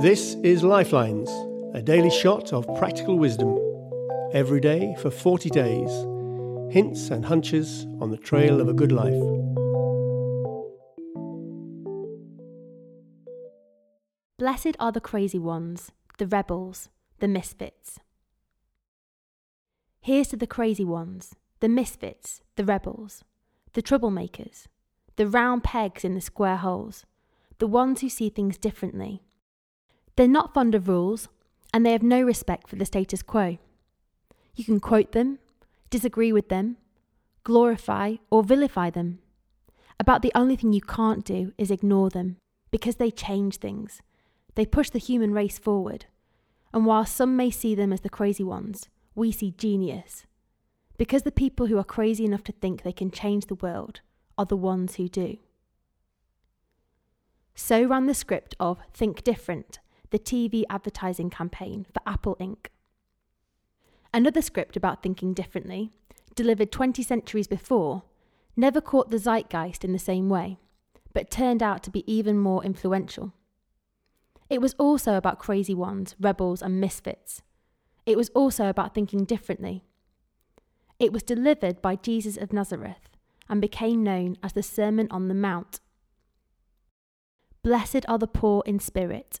This is Lifelines, a daily shot of practical wisdom. Every day for 40 days. Hints and hunches on the trail of a good life. Blessed are the crazy ones, the rebels, the misfits. Here's to the crazy ones, the misfits, the rebels, the troublemakers, the round pegs in the square holes, the ones who see things differently. They're not fond of rules, and they have no respect for the status quo. You can quote them, disagree with them, glorify or vilify them. About the only thing you can't do is ignore them, because they change things. They push the human race forward. And while some may see them as the crazy ones, we see genius. Because the people who are crazy enough to think they can change the world are the ones who do. So ran the script of Think Different, the TV advertising campaign for Apple Inc. Another script about thinking differently, delivered 20 centuries before, never caught the zeitgeist in the same way, but turned out to be even more influential. It was also about crazy ones, rebels, and misfits. It was also about thinking differently. It was delivered by Jesus of Nazareth and became known as the Sermon on the Mount. Blessed are the poor in spirit,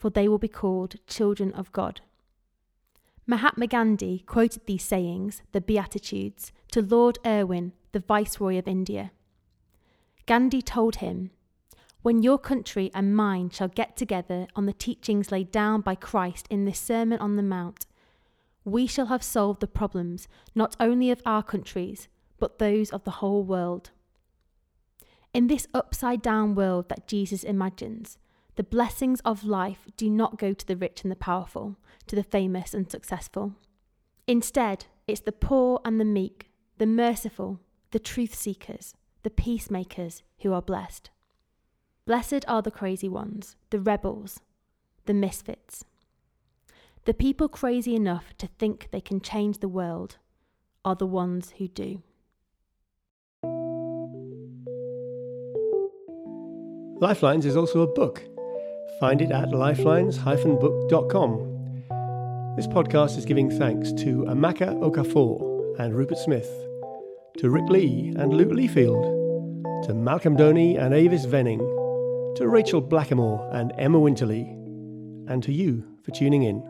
for they will be called children of God. Mahatma Gandhi quoted these sayings, the Beatitudes, to Lord Irwin, the Viceroy of India. Gandhi told him, When your country and mine shall get together on the teachings laid down by Christ in this Sermon on the Mount, we shall have solved the problems not only of our countries, but those of the whole world. In this upside down world that Jesus imagines, the blessings of life do not go to the rich and the powerful, to the famous and successful. Instead, it's the poor and the meek, the merciful, the truth seekers, the peacemakers who are blessed. Blessed are the crazy ones, the rebels, the misfits. The people crazy enough to think they can change the world are the ones who do. Lifelines is also a book. Find it at lifelines-book.com. This podcast is giving thanks to Amaka Okafor and Rupert Smith, to Rick Lee and Luke Leafield, to Malcolm Doney and Avis Venning, to Rachel Blackamore and Emma Winterly, and to you for tuning in.